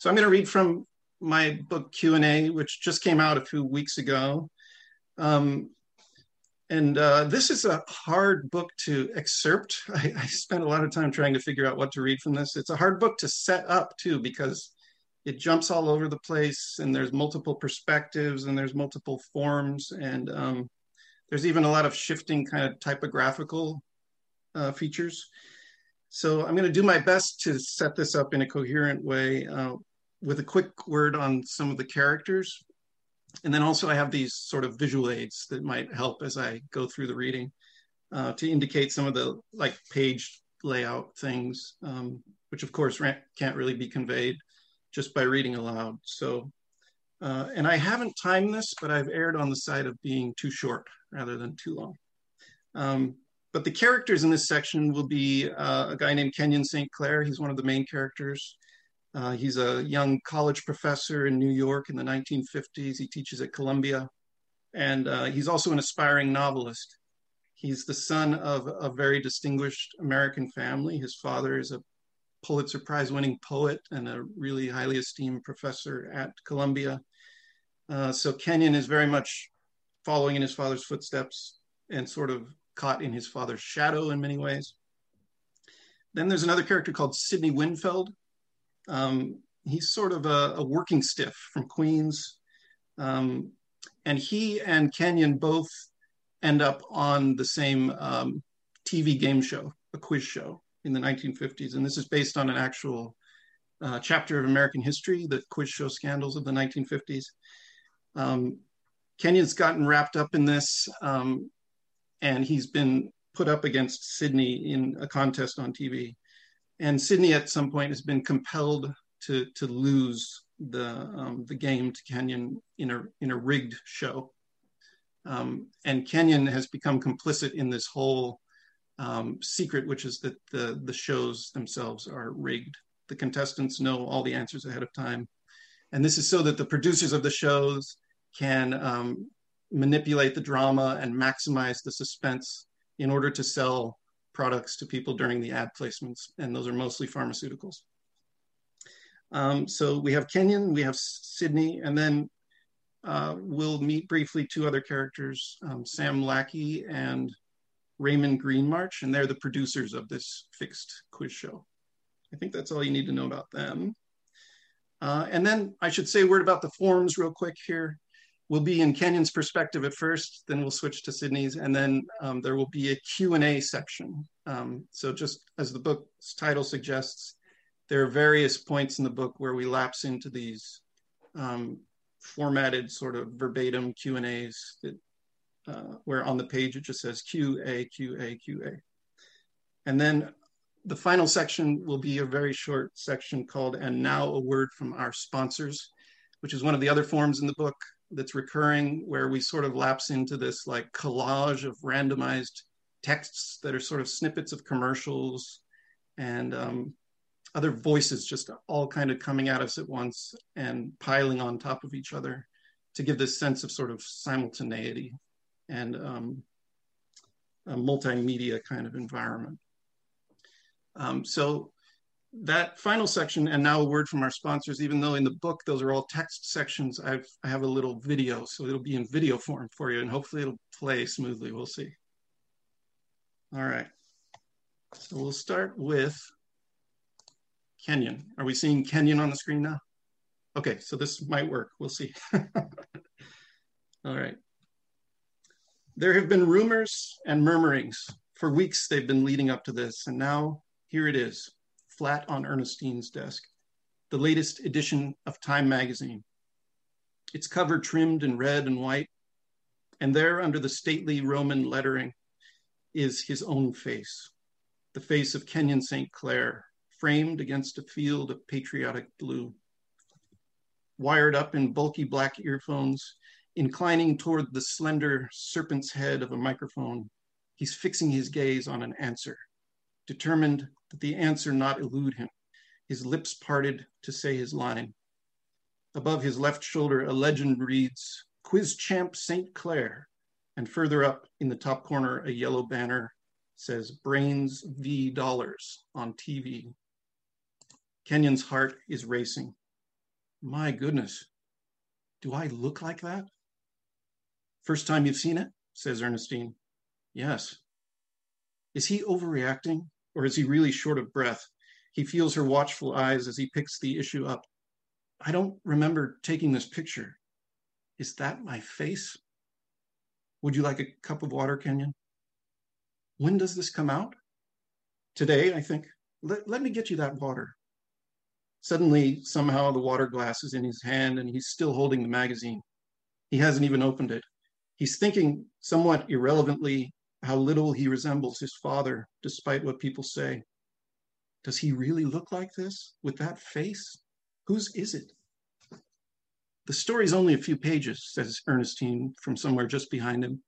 So I'm going to read from my book Q&A, which just came out a few weeks ago. Um, and uh, this is a hard book to excerpt. I, I, spent a lot of time trying to figure out what to read from this. It's a hard book to set up too, because it jumps all over the place and there's multiple perspectives and there's multiple forms. And um, there's even a lot of shifting kind of typographical uh, features. So I'm going to do my best to set this up in a coherent way uh, with a quick word on some of the characters. And then also I have these sort of visual aids that might help as I go through the reading uh, to indicate some of the like page layout things, um, which of course can't really be conveyed just by reading aloud. So, uh, and I haven't timed this, but I've erred on the side of being too short rather than too long. Um, but the characters in this section will be uh, a guy named Kenyon St. Clair. He's one of the main characters. Uh, he's a young college professor in New York in the 1950s. He teaches at Columbia. And uh, he's also an aspiring novelist. He's the son of a very distinguished American family. His father is a Pulitzer Prize winning poet and a really highly esteemed professor at Columbia. Uh, so Kenyon is very much following in his father's footsteps and sort of caught in his father's shadow in many ways. Then there's another character called Sidney Winfield. Um, he's sort of a, a, working stiff from Queens. Um, and he and Kenyon both end up on the same um, TV game show, a quiz show in the 1950s. And this is based on an actual uh, chapter of American history, the quiz show scandals of the 1950s. Um, Kenyon's gotten wrapped up in this, um, and he's been put up against Sydney in a contest on TV. And Sydney at some point, has been compelled to to lose the um, the game to Kenyon in a in a rigged show. Um, and Kenyon has become complicit in this whole um, secret, which is that the the shows themselves are rigged. The contestants know all the answers ahead of time, and this is so that the producers of the shows can um, manipulate the drama and maximize the suspense in order to sell products to people during the ad placements, and those are mostly pharmaceuticals. Um, so we have Kenyon, we have Sydney, and then uh, we'll meet briefly two other characters, um, Sam Lackey and Raymond Greenmarch, and they're the producers of this fixed quiz show. I think that's all you need to know about them. Uh, and then I should say a word about the forms real quick here will be in Kenyon's perspective at first, then we'll switch to Sidney's, and then um, there will be a Q&A section. Um, so just as the book's title suggests, there are various points in the book where we lapse into these um, formatted sort of verbatim Q&As that, uh, where on the page it just says QA, QA, QA. And then the final section will be a very short section called And Now a Word from Our Sponsors, which is one of the other forms in the book that's recurring where we sort of lapse into this like collage of randomized texts that are sort of snippets of commercials and um, other voices just all kind of coming at us at once and piling on top of each other to give this sense of sort of simultaneity and um, a multimedia kind of environment. Um, so that final section, and now a word from our sponsors, even though in the book those are all text sections, I've, I have a little video, so it'll be in video form for you, and hopefully it'll play smoothly. We'll see. All right. So we'll start with Kenyon. Are we seeing Kenyon on the screen now? Okay, so this might work. We'll see. All right. There have been rumors and murmurings. For weeks, they've been leading up to this, and now here it is flat on Ernestine's desk, the latest edition of Time magazine. Its cover trimmed in red and white, and there under the stately Roman lettering is his own face, the face of Kenyon St. Clair, framed against a field of patriotic blue. Wired up in bulky black earphones, inclining toward the slender serpent's head of a microphone, he's fixing his gaze on an answer, determined that the answer not elude him, his lips parted to say his line. Above his left shoulder, a legend reads, Quiz Champ St. Clair. And further up in the top corner, a yellow banner says, Brains v Dollars on TV. Kenyon's heart is racing. My goodness. Do I look like that? First time you've seen it? says Ernestine. Yes. Is he overreacting or is he really short of breath? He feels her watchful eyes as he picks the issue up. I don't remember taking this picture. Is that my face? Would you like a cup of water, Kenyon? When does this come out? Today, I think. Let, let me get you that water. Suddenly, somehow, the water glass is in his hand and he's still holding the magazine. He hasn't even opened it. He's thinking somewhat irrelevantly how little he resembles his father, despite what people say. Does he really look like this with that face? Whose is it? The story's only a few pages, says Ernestine from somewhere just behind him.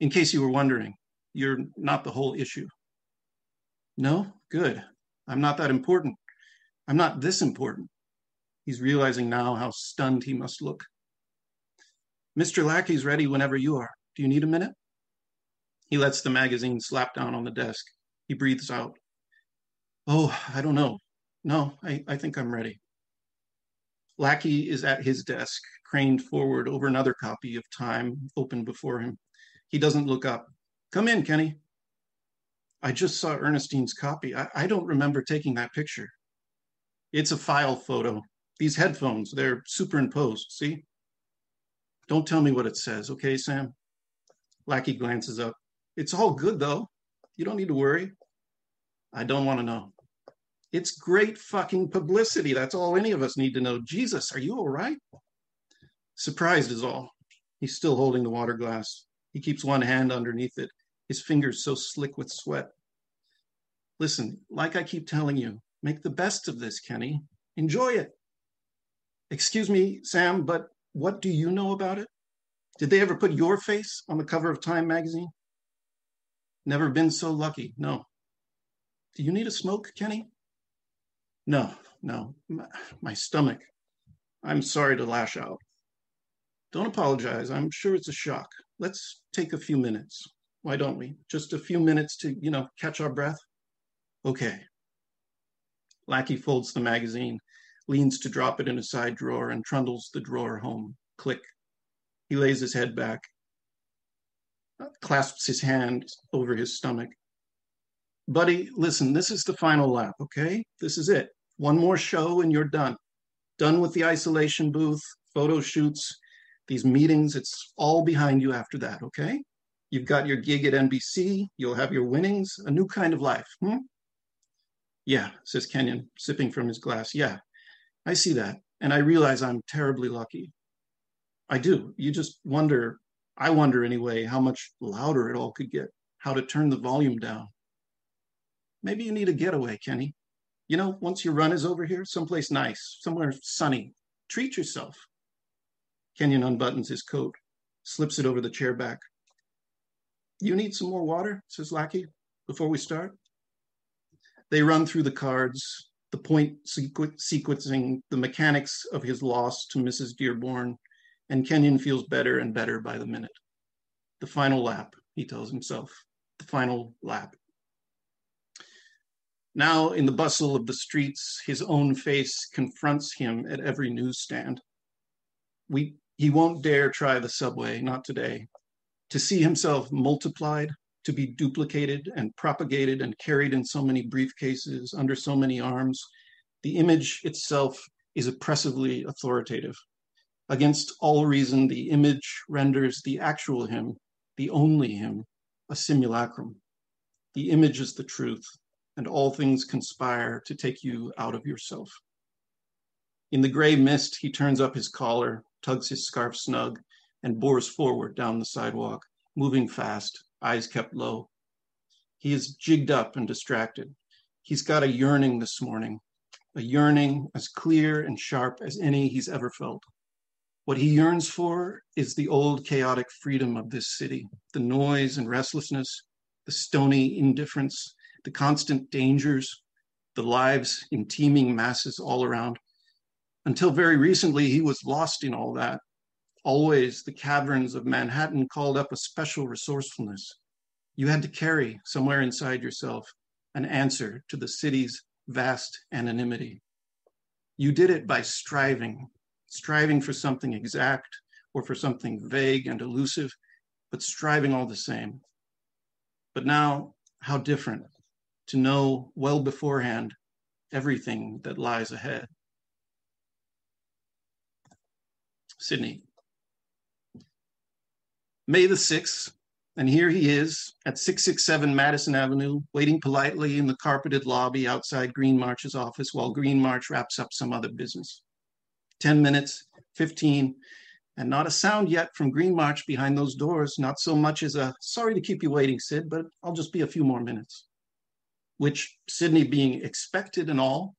In case you were wondering, you're not the whole issue. No? Good. I'm not that important. I'm not this important. He's realizing now how stunned he must look. Mr. Lackey's ready whenever you are. Do you need a minute? He lets the magazine slap down on the desk. He breathes out. Oh, I don't know. No, I, I think I'm ready. Lackey is at his desk, craned forward over another copy of Time open before him. He doesn't look up. Come in, Kenny. I just saw Ernestine's copy. I, I don't remember taking that picture. It's a file photo. These headphones, they're superimposed, see? Don't tell me what it says, okay, Sam? Lackey glances up. It's all good, though. You don't need to worry. I don't want to know. It's great fucking publicity. That's all any of us need to know. Jesus, are you all right? Surprised is all. He's still holding the water glass. He keeps one hand underneath it, his fingers so slick with sweat. Listen, like I keep telling you, make the best of this, Kenny. Enjoy it. Excuse me, Sam, but what do you know about it? Did they ever put your face on the cover of Time magazine? Never been so lucky, no. Do you need a smoke, Kenny? No, no, my, my stomach. I'm sorry to lash out. Don't apologize. I'm sure it's a shock. Let's take a few minutes. Why don't we? Just a few minutes to, you know, catch our breath? Okay. Lackey folds the magazine, leans to drop it in a side drawer, and trundles the drawer home. Click. He lays his head back, clasps his hand over his stomach. Buddy, listen, this is the final lap, okay? This is it. One more show and you're done. Done with the isolation booth, photo shoots, these meetings. It's all behind you after that, okay? You've got your gig at NBC. You'll have your winnings, a new kind of life. Hmm? Yeah, says Kenyon, sipping from his glass. Yeah, I see that. And I realize I'm terribly lucky. I do. You just wonder, I wonder anyway, how much louder it all could get, how to turn the volume down. Maybe you need a getaway, Kenny. You know, once your run is over here, someplace nice, somewhere sunny, treat yourself. Kenyon unbuttons his coat, slips it over the chair back. You need some more water, says Lackey, before we start. They run through the cards, the point sequ- sequencing the mechanics of his loss to Mrs. Dearborn, and Kenyon feels better and better by the minute. The final lap, he tells himself. The final lap. Now, in the bustle of the streets, his own face confronts him at every newsstand. We, he won't dare try the subway, not today. To see himself multiplied, to be duplicated and propagated and carried in so many briefcases, under so many arms, the image itself is oppressively authoritative. Against all reason, the image renders the actual him, the only him, a simulacrum. The image is the truth, and all things conspire to take you out of yourself. In the gray mist, he turns up his collar, tugs his scarf snug, and bores forward down the sidewalk, moving fast, eyes kept low. He is jigged up and distracted. He's got a yearning this morning, a yearning as clear and sharp as any he's ever felt. What he yearns for is the old chaotic freedom of this city, the noise and restlessness, the stony indifference, the constant dangers, the lives in teeming masses all around. Until very recently, he was lost in all that. Always the caverns of Manhattan called up a special resourcefulness. You had to carry somewhere inside yourself an answer to the city's vast anonymity. You did it by striving, striving for something exact or for something vague and elusive, but striving all the same. But now, how different to know well beforehand everything that lies ahead. Sydney. May the 6th, and here he is at 667 Madison Avenue, waiting politely in the carpeted lobby outside Greenmarch's office while Greenmarch wraps up some other business. 10 minutes, 15, and not a sound yet from Greenmarch behind those doors, not so much as a sorry to keep you waiting, Sid, but I'll just be a few more minutes. Which Sidney being expected and all,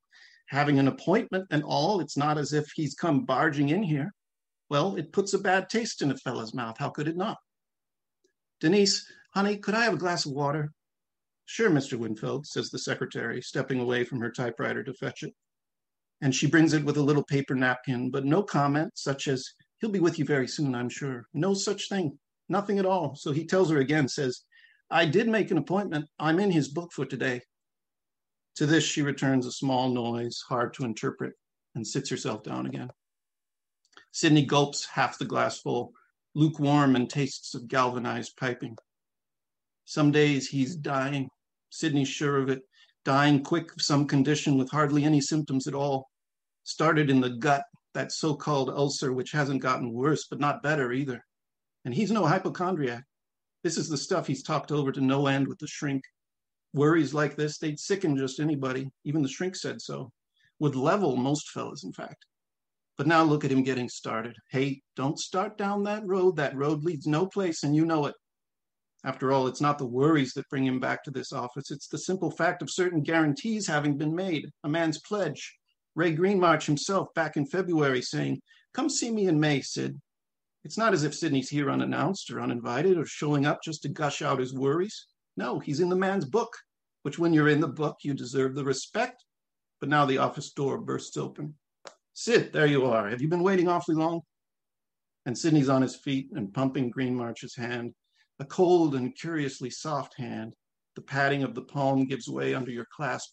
having an appointment and all, it's not as if he's come barging in here. Well, it puts a bad taste in a fellow's mouth. How could it not? Denise, honey, could I have a glass of water? Sure, Mr. Winfield, says the secretary, stepping away from her typewriter to fetch it. And she brings it with a little paper napkin, but no comment, such as, he'll be with you very soon, I'm sure. No such thing, nothing at all. So he tells her again, says, I did make an appointment. I'm in his book for today. To this, she returns a small noise, hard to interpret, and sits herself down again. Sydney gulps half the glass full, lukewarm and tastes of galvanized piping. Some days he's dying. Sydney's sure of it, dying quick of some condition with hardly any symptoms at all. Started in the gut, that so called ulcer, which hasn't gotten worse, but not better either. And he's no hypochondriac. This is the stuff he's talked over to no end with the shrink. Worries like this, they'd sicken just anybody. Even the shrink said so. Would level most fellas, in fact. But now look at him getting started. Hey, don't start down that road. That road leads no place, and you know it. After all, it's not the worries that bring him back to this office. It's the simple fact of certain guarantees having been made, a man's pledge. Ray Greenmarch himself back in February saying, Come see me in May, Sid. It's not as if Sidney's here unannounced or uninvited or showing up just to gush out his worries. No, he's in the man's book, which when you're in the book, you deserve the respect. But now the office door bursts open. Sid, there you are. Have you been waiting awfully long? And Sidney's on his feet and pumping Greenmarch's hand, a cold and curiously soft hand. The padding of the palm gives way under your clasp,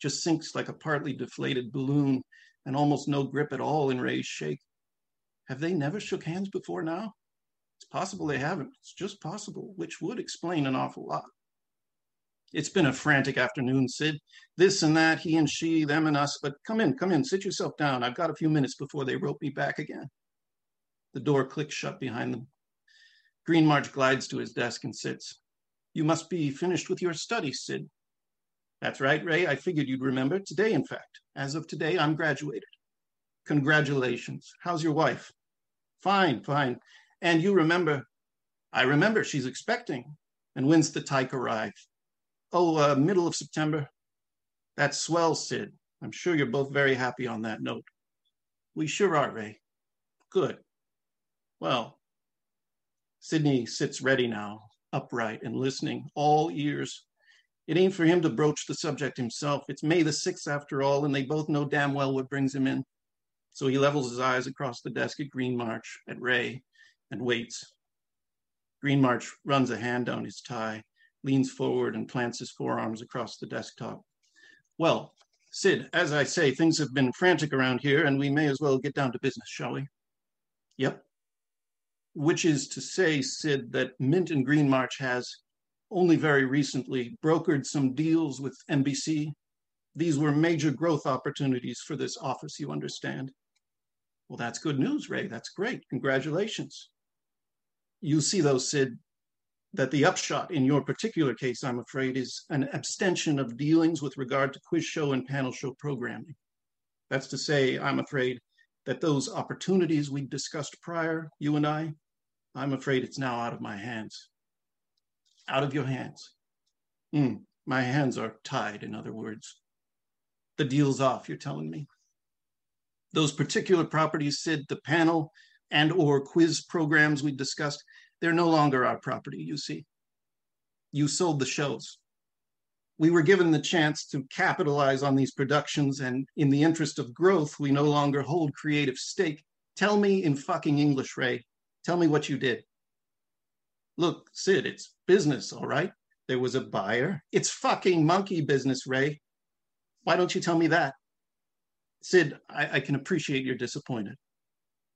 just sinks like a partly deflated balloon, and almost no grip at all in Ray's shake. Have they never shook hands before now? It's possible they haven't. It's just possible, which would explain an awful lot. It's been a frantic afternoon, Sid. This and that, he and she, them and us. But come in, come in, sit yourself down. I've got a few minutes before they rope me back again. The door clicks shut behind them. Greenmarch glides to his desk and sits. You must be finished with your studies, Sid. That's right, Ray. I figured you'd remember. Today, in fact. As of today, I'm graduated. Congratulations. How's your wife? Fine, fine. And you remember? I remember she's expecting. And when's the tyke arrive? Oh, uh, middle of September. That's swell, Sid. I'm sure you're both very happy on that note. We sure are, Ray. Good. Well, Sydney sits ready now, upright and listening, all ears. It ain't for him to broach the subject himself. It's May the 6th after all, and they both know damn well what brings him in. So he levels his eyes across the desk at Greenmarch, at Ray, and waits. Greenmarch runs a hand down his tie leans forward and plants his forearms across the desktop. Well, Sid, as I say, things have been frantic around here, and we may as well get down to business, shall we? Yep. Which is to say, Sid, that Mint and Greenmarch has only very recently brokered some deals with NBC. These were major growth opportunities for this office, you understand. Well, that's good news, Ray. That's great. Congratulations. You see, though, Sid, that the upshot in your particular case, I'm afraid, is an abstention of dealings with regard to quiz show and panel show programming. That's to say, I'm afraid that those opportunities we discussed prior, you and I, I'm afraid it's now out of my hands. Out of your hands. Mm, my hands are tied, in other words. The deal's off, you're telling me. Those particular properties, Sid, the panel and or quiz programs we discussed, they're no longer our property, you see. You sold the shows. We were given the chance to capitalize on these productions, and in the interest of growth, we no longer hold creative stake. Tell me in fucking English, Ray. Tell me what you did. Look, Sid, it's business, all right? There was a buyer. It's fucking monkey business, Ray. Why don't you tell me that? Sid, I, I can appreciate you're disappointed.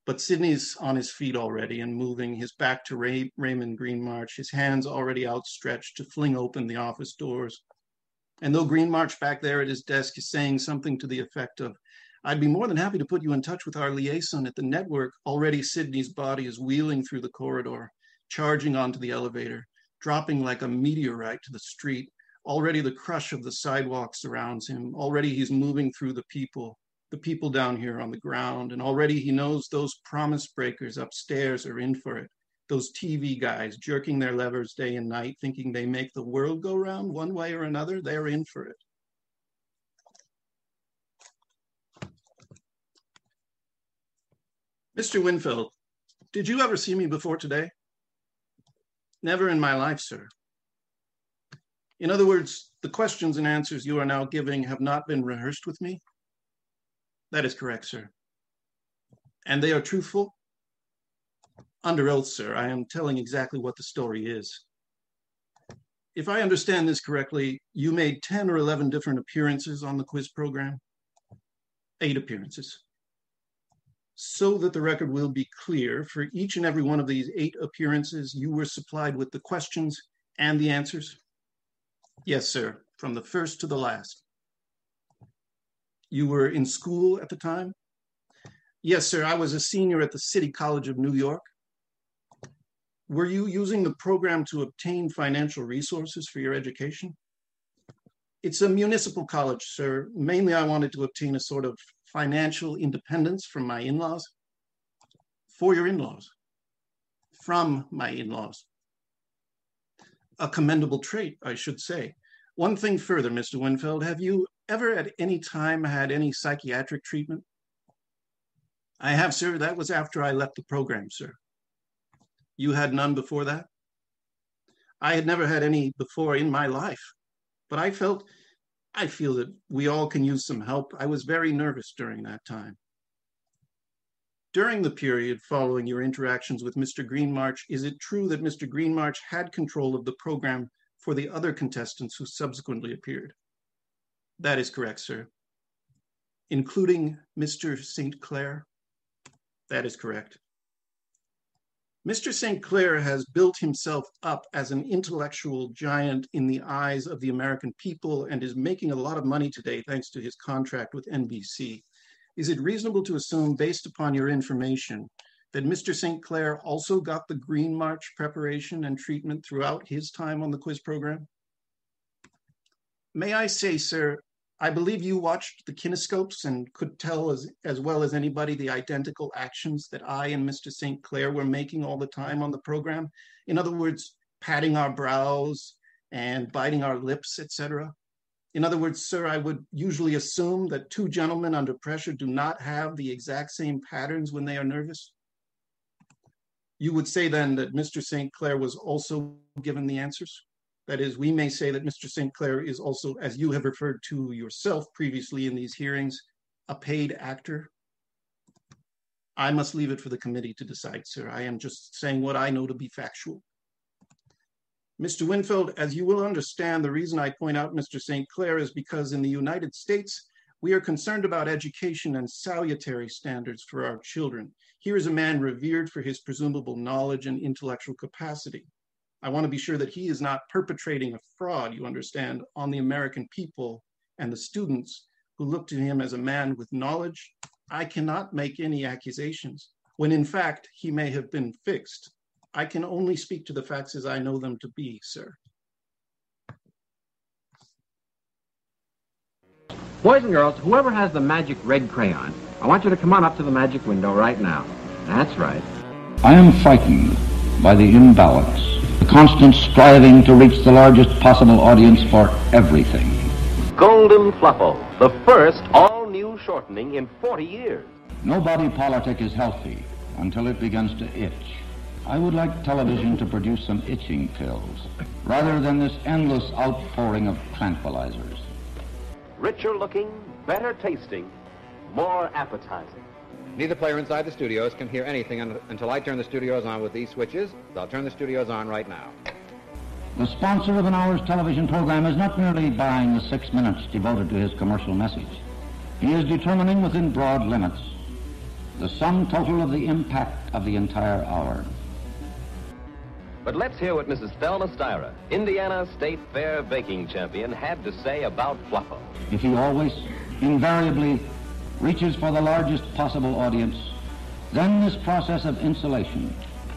But Sidney's on his feet already and moving, his back to Ray- Raymond Greenmarch, his hands already outstretched to fling open the office doors. And though Greenmarch back there at his desk is saying something to the effect of, I'd be more than happy to put you in touch with our liaison at the network. Already, Sidney's body is wheeling through the corridor, charging onto the elevator, dropping like a meteorite to the street. Already, the crush of the sidewalk surrounds him. Already, he's moving through the people, the people down here on the ground. And already, he knows those promise breakers upstairs are in for it. Those TV guys jerking their levers day and night, thinking they make the world go round one way or another, they're in for it. Mr. Winfield, did you ever see me before today? Never in my life, sir. In other words, the questions and answers you are now giving have not been rehearsed with me? That is correct, sir. And they are truthful? Under oath, sir, I am telling exactly what the story is. If I understand this correctly, you made 10 or 11 different appearances on the quiz program? Eight appearances so that the record will be clear, for each and every one of these eight appearances, you were supplied with the questions and the answers? Yes, sir, from the first to the last. You were in school at the time? Yes, sir, I was a senior at the City College of New York. Were you using the program to obtain financial resources for your education? It's a municipal college, sir. Mainly, I wanted to obtain a sort of financial independence from my in laws. For your in laws. From my in laws. A commendable trait, I should say. One thing further, Mr. Winfield, have you ever at any time had any psychiatric treatment? I have, sir. That was after I left the program, sir. You had none before that? I had never had any before in my life. But I felt, I feel that we all can use some help. I was very nervous during that time. During the period following your interactions with Mr. Greenmarch, is it true that Mr. Greenmarch had control of the program for the other contestants who subsequently appeared? That is correct, sir. Including Mr. St. Clair? That is correct. Mr. St. Clair has built himself up as an intellectual giant in the eyes of the American people and is making a lot of money today thanks to his contract with NBC. Is it reasonable to assume, based upon your information, that Mr. St. Clair also got the Greenmarch preparation and treatment throughout his time on the quiz program? May I say, sir, I believe you watched the kinescopes and could tell as, as well as anybody the identical actions that I and Mr. St. Clair were making all the time on the program. In other words, patting our brows and biting our lips, etc. In other words, sir, I would usually assume that two gentlemen under pressure do not have the exact same patterns when they are nervous. You would say then that Mr. St. Clair was also given the answers? That is, we may say that Mr. St. Clair is also, as you have referred to yourself previously in these hearings, a paid actor. I must leave it for the committee to decide, sir. I am just saying what I know to be factual. Mr. Winfield, as you will understand, the reason I point out Mr. St. Clair is because in the United States, we are concerned about education and salutary standards for our children. Here is a man revered for his presumable knowledge and intellectual capacity. I want to be sure that he is not perpetrating a fraud, you understand, on the American people and the students who look to him as a man with knowledge. I cannot make any accusations when in fact he may have been fixed. I can only speak to the facts as I know them to be, sir. Boys and girls, whoever has the magic red crayon, I want you to come on up to the magic window right now. That's right. I am frightened by the imbalance constant striving to reach the largest possible audience for everything. Golden Fluffo, the first all-new shortening in 40 years. No body politic is healthy until it begins to itch. I would like television to produce some itching pills, rather than this endless outpouring of tranquilizers. Richer looking, better tasting, more appetizing. Neither player inside the studios can hear anything until I turn the studios on with these switches. So I'll turn the studios on right now. The sponsor of an hour's television program is not merely buying the six minutes devoted to his commercial message. He is determining within broad limits the sum total of the impact of the entire hour. But let's hear what Mrs. Thelma Styra, Indiana State Fair baking champion, had to say about Fluffo. If he always, invariably, reaches for the largest possible audience, then this process of insulation,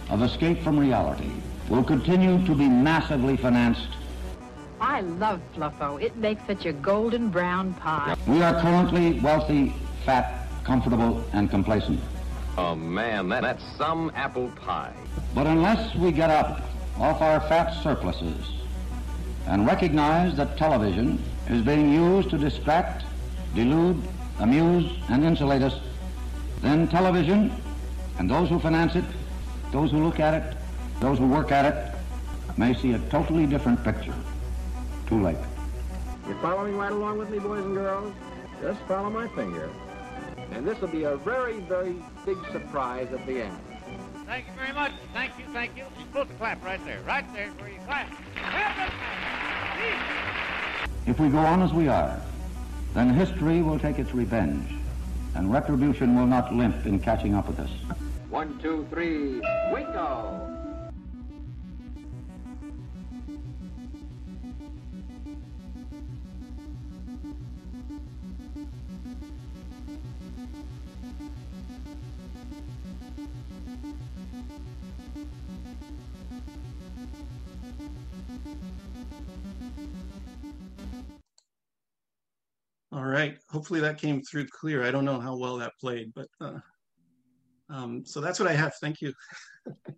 of escape from reality, will continue to be massively financed. I love Fluffo. It makes such a golden brown pie. We are currently wealthy, fat, comfortable, and complacent. Oh man, that, that's some apple pie. But unless we get up off our fat surpluses and recognize that television is being used to distract, delude, amuse, and insulate us, then television and those who finance it, those who look at it, those who work at it, may see a totally different picture. Too late. You're following right along with me, boys and girls? Just follow my finger. And this will be a very, very big surprise at the end. Thank you very much. Thank you, thank you. You're supposed to clap right there. Right there where you clap. Clap If we go on as we are, then history will take its revenge, and retribution will not limp in catching up with us. One, two, three, wingo! Hopefully that came through clear. I don't know how well that played, but uh, um, so that's what I have. Thank you.